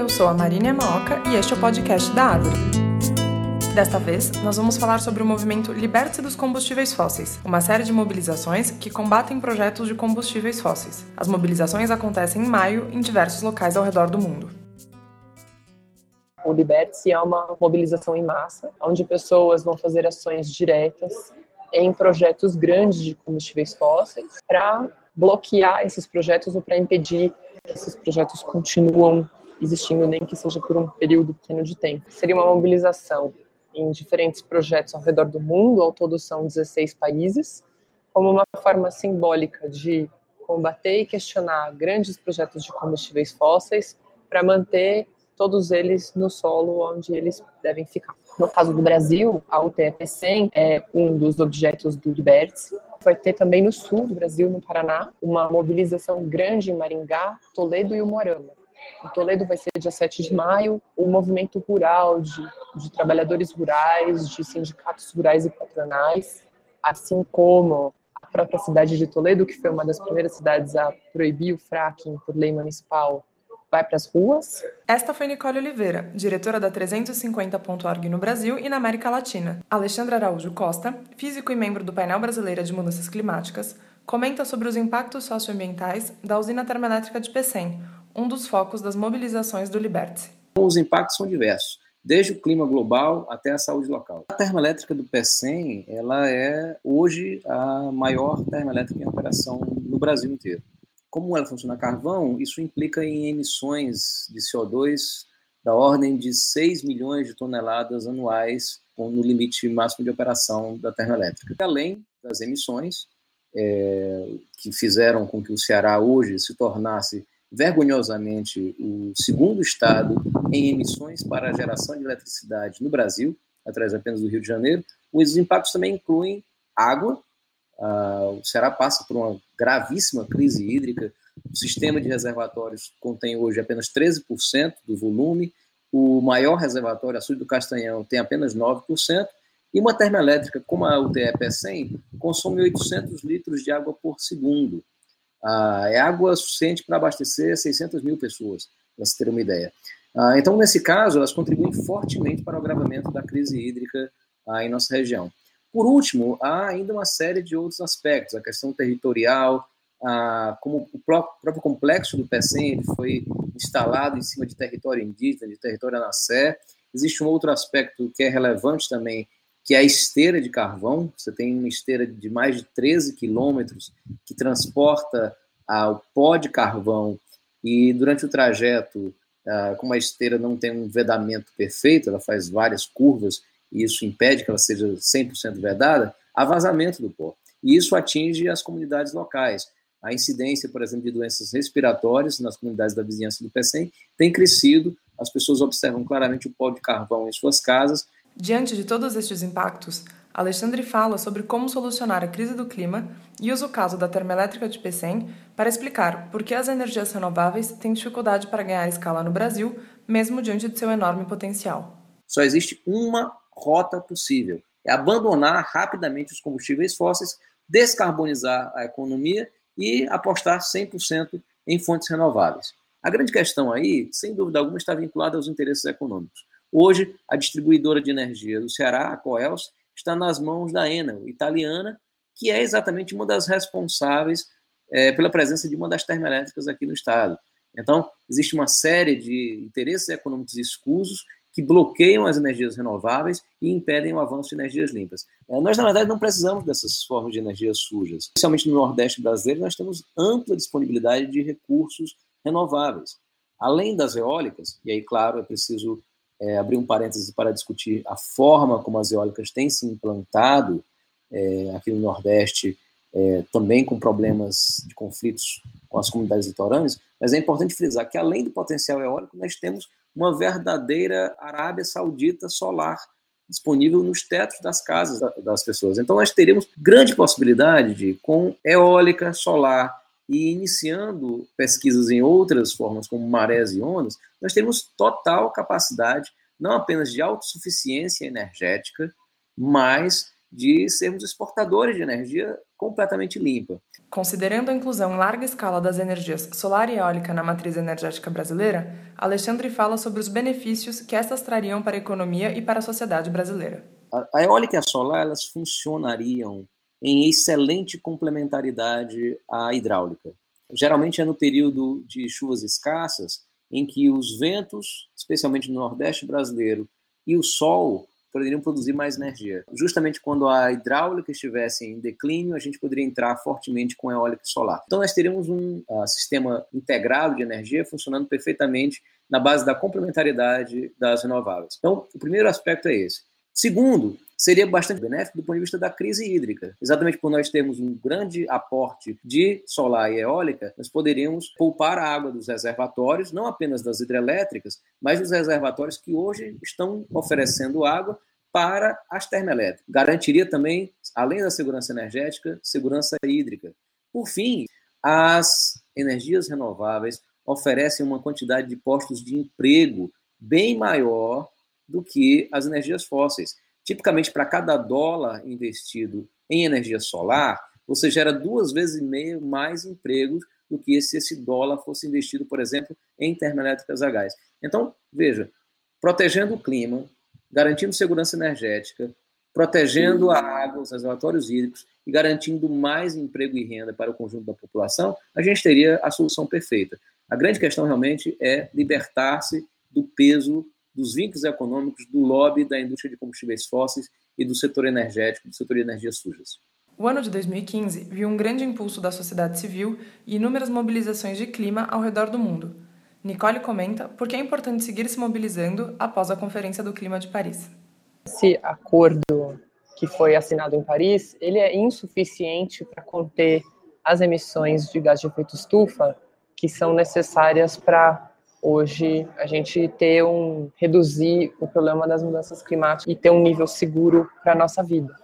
Eu sou a Marina Yamaoka e este é o podcast da Árvore. Desta vez, nós vamos falar sobre o movimento Liberte-se dos Combustíveis Fósseis, uma série de mobilizações que combatem projetos de combustíveis fósseis. As mobilizações acontecem em maio em diversos locais ao redor do mundo. O Liberte-se é uma mobilização em massa, onde pessoas vão fazer ações diretas em projetos grandes de combustíveis fósseis para bloquear esses projetos ou para impedir que esses projetos continuam existindo, nem que seja por um período pequeno de tempo. Seria uma mobilização em diferentes projetos ao redor do mundo, ao todo são 16 países, como uma forma simbólica de combater e questionar grandes projetos de combustíveis fósseis para manter todos eles no solo onde eles devem ficar. No caso do Brasil, a UTF-100 é um dos objetos do Liberty. Vai ter também no sul do Brasil, no Paraná, uma mobilização grande em Maringá, Toledo e Umuarama. Em Toledo vai ser dia 7 de maio, o movimento rural de, de trabalhadores rurais, de sindicatos rurais e patronais, assim como a própria cidade de Toledo, que foi uma das primeiras cidades a proibir o fracking por lei municipal, vai para as ruas. Esta foi Nicole Oliveira, diretora da 350.org no Brasil e na América Latina. Alexandre Araújo Costa, físico e membro do painel brasileiro de mudanças climáticas, comenta sobre os impactos socioambientais da usina termoelétrica de Pecém, um dos focos das mobilizações do Liberte. Os impactos são diversos, desde o clima global até a saúde local. A termoelétrica do PECEM, ela é hoje a maior termoelétrica em operação no Brasil inteiro. Como ela funciona a carvão, isso implica em emissões de CO2 da ordem de 6 milhões de toneladas anuais no limite máximo de operação da termoelétrica. Além das emissões, é, que fizeram com que o Ceará hoje se tornasse vergonhosamente o segundo estado em emissões para a geração de eletricidade no Brasil, atrás apenas do Rio de Janeiro. Os impactos também incluem água. Uh, o Ceará passa por uma gravíssima crise hídrica. O sistema de reservatórios contém hoje apenas 13% do volume. O maior reservatório, a Sul do Castanhão, tem apenas 9%. E uma termoelétrica como a UTE 100 consome 800 litros de água por segundo. Ah, é água suficiente para abastecer 600 mil pessoas, para se ter uma ideia. Ah, então, nesse caso, elas contribuem fortemente para o agravamento da crise hídrica ah, em nossa região. Por último, há ainda uma série de outros aspectos, a questão territorial, como o próprio complexo do PECEM foi instalado em cima de território indígena, de território anacé. Existe um outro aspecto que é relevante também, que é a esteira de carvão. Você tem uma esteira de mais de 13 quilômetros que transporta ah, o pó de carvão e durante o trajeto, ah, como a esteira não tem um vedamento perfeito, ela faz várias curvas e isso impede que ela seja 100% vedada, há vazamento do pó. E isso atinge as comunidades locais. A incidência, por exemplo, de doenças respiratórias nas comunidades da vizinhança do PECEM tem crescido, as pessoas observam claramente o pó de carvão em suas casas, Diante de todos estes impactos, Alexandre fala sobre como solucionar a crise do clima e usa o caso da termoelétrica de Pecém para explicar por que as energias renováveis têm dificuldade para ganhar escala no Brasil, mesmo diante de seu enorme potencial. Só existe uma rota possível: é abandonar rapidamente os combustíveis fósseis, descarbonizar a economia e apostar 100% em fontes renováveis. A grande questão aí, sem dúvida alguma, está vinculada aos interesses econômicos. Hoje, a distribuidora de energia do Ceará, a Coels, está nas mãos da Enel, italiana, que é exatamente uma das responsáveis é, pela presença de uma das termoelétricas aqui no estado. Então, existe uma série de interesses econômicos escusos que bloqueiam as energias renováveis e impedem o avanço de energias limpas. É, nós, na verdade, não precisamos dessas formas de energias sujas. Especialmente no Nordeste brasileiro, nós temos ampla disponibilidade de recursos renováveis. Além das eólicas, e aí, claro, é preciso é, abrir um parêntese para discutir a forma como as eólicas têm se implantado é, aqui no Nordeste, é, também com problemas de conflitos com as comunidades litorâneas, mas é importante frisar que, além do potencial eólico, nós temos uma verdadeira Arábia Saudita solar disponível nos tetos das casas das pessoas. Então, nós teríamos grande possibilidade de, com eólica, solar, e iniciando pesquisas em outras formas, como marés e ondas, nós temos total capacidade, não apenas de autossuficiência energética, mas de sermos exportadores de energia completamente limpa. Considerando a inclusão em larga escala das energias solar e eólica na matriz energética brasileira, Alexandre fala sobre os benefícios que estas trariam para a economia e para a sociedade brasileira. A eólica e a solar elas funcionariam em excelente complementaridade à hidráulica. Geralmente é no período de chuvas escassas em que os ventos, especialmente no Nordeste brasileiro, e o sol poderiam produzir mais energia. Justamente quando a hidráulica estivesse em declínio, a gente poderia entrar fortemente com eólica e solar. Então nós teríamos um uh, sistema integrado de energia funcionando perfeitamente na base da complementariedade das renováveis. Então, o primeiro aspecto é esse. Segundo, seria bastante benéfico do ponto de vista da crise hídrica. Exatamente por nós termos um grande aporte de solar e eólica, nós poderíamos poupar a água dos reservatórios, não apenas das hidrelétricas, mas dos reservatórios que hoje estão oferecendo água para as termoelétricas. Garantiria também, além da segurança energética, segurança hídrica. Por fim, as energias renováveis oferecem uma quantidade de postos de emprego bem maior do que as energias fósseis. Tipicamente, para cada dólar investido em energia solar, você gera duas vezes e meio mais empregos do que se esse dólar fosse investido, por exemplo, em termoelétricas a gás. Então, veja, protegendo o clima, garantindo segurança energética, protegendo a água, os reservatórios hídricos e garantindo mais emprego e renda para o conjunto da população, a gente teria a solução perfeita. A grande questão realmente é libertar-se do peso dos vínculos econômicos do lobby da indústria de combustíveis fósseis e do setor energético, do setor de energias sujas. O ano de 2015 viu um grande impulso da sociedade civil e inúmeras mobilizações de clima ao redor do mundo. Nicole comenta por que é importante seguir se mobilizando após a Conferência do Clima de Paris. Esse acordo que foi assinado em Paris, ele é insuficiente para conter as emissões de gás de efeito estufa que são necessárias para hoje a gente ter um reduzir o problema das mudanças climáticas e ter um nível seguro para a nossa vida.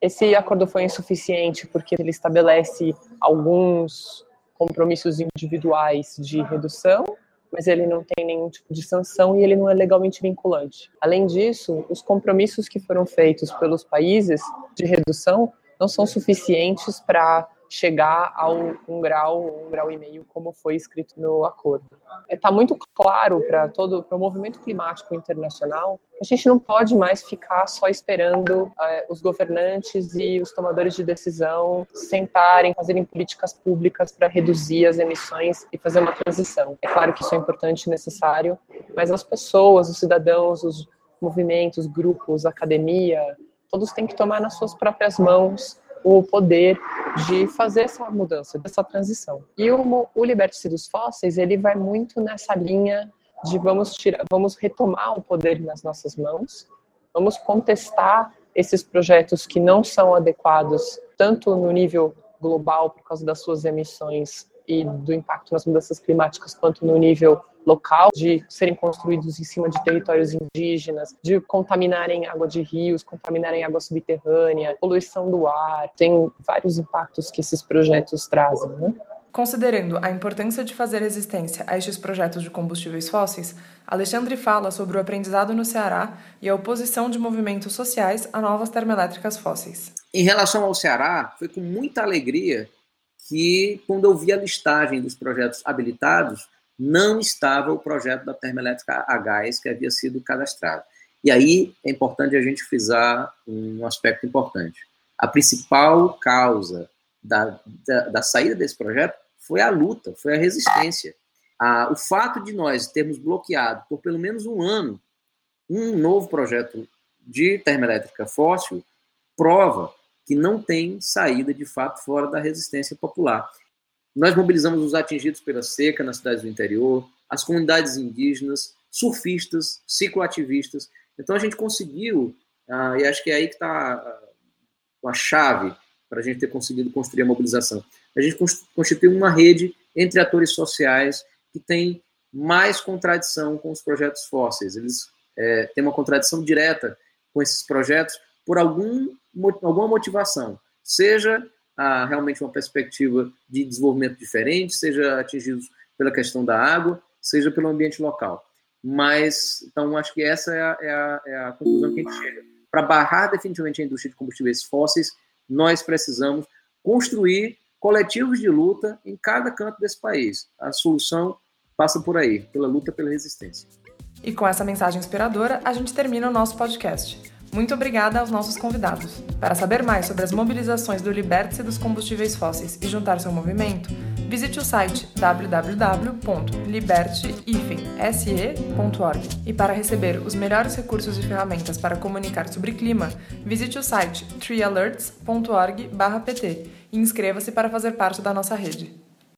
Esse acordo foi insuficiente porque ele estabelece alguns compromissos individuais de redução, mas ele não tem nenhum tipo de sanção e ele não é legalmente vinculante. Além disso, os compromissos que foram feitos pelos países de redução não são suficientes para chegar a um, grau, um grau e meio, como foi escrito no acordo. Está é, muito claro para todo o movimento climático internacional a gente não pode mais ficar só esperando uh, os governantes e os tomadores de decisão sentarem, fazerem políticas públicas para reduzir as emissões e fazer uma transição. É claro que isso é importante e necessário, mas as pessoas, os cidadãos, os movimentos, grupos, academia, todos têm que tomar nas suas próprias mãos o poder de fazer essa mudança, essa transição. E o, o Liberte-se dos Fósseis, ele vai muito nessa linha de vamos tirar, vamos retomar o poder nas nossas mãos, vamos contestar esses projetos que não são adequados, tanto no nível global por causa das suas emissões e do impacto nas mudanças climáticas, quanto no nível local, de serem construídos em cima de territórios indígenas, de contaminarem água de rios, contaminarem água subterrânea, poluição do ar. Tem vários impactos que esses projetos trazem, né? Considerando a importância de fazer resistência a estes projetos de combustíveis fósseis, Alexandre fala sobre o aprendizado no Ceará e a oposição de movimentos sociais a novas termoelétricas fósseis. Em relação ao Ceará, foi com muita alegria que, quando eu vi a listagem dos projetos habilitados, não estava o projeto da termoelétrica a gás que havia sido cadastrado. E aí é importante a gente frisar um aspecto importante. A principal causa da, da, da saída desse projeto foi a luta, foi a resistência. o fato de nós termos bloqueado por pelo menos um ano um novo projeto de termoelétrica fóssil prova que não tem saída de fato fora da resistência popular. Nós mobilizamos os atingidos pela seca nas cidades do interior, as comunidades indígenas, surfistas, cicloativistas. Então a gente conseguiu, ah, e acho que é aí que está a, a chave para a gente ter conseguido construir a mobilização. A gente constituiu uma rede entre atores sociais que tem mais contradição com os projetos fósseis. Eles é, têm uma contradição direta com esses projetos por algum, alguma motivação, seja a realmente uma perspectiva de desenvolvimento diferente, seja atingidos pela questão da água, seja pelo ambiente local. Mas, então, acho que essa é a, é a, é a conclusão que a gente chega. Para barrar definitivamente a indústria de combustíveis fósseis, nós precisamos construir coletivos de luta em cada canto desse país. A solução passa por aí, pela luta pela resistência. E com essa mensagem inspiradora, a gente termina o nosso podcast. Muito obrigada aos nossos convidados. Para saber mais sobre as mobilizações do Liberte-se dos combustíveis fósseis e juntar-se ao movimento, visite o site www.liberte-se.org. E para receber os melhores recursos e ferramentas para comunicar sobre clima, visite o site treealerts.org/pt e inscreva-se para fazer parte da nossa rede.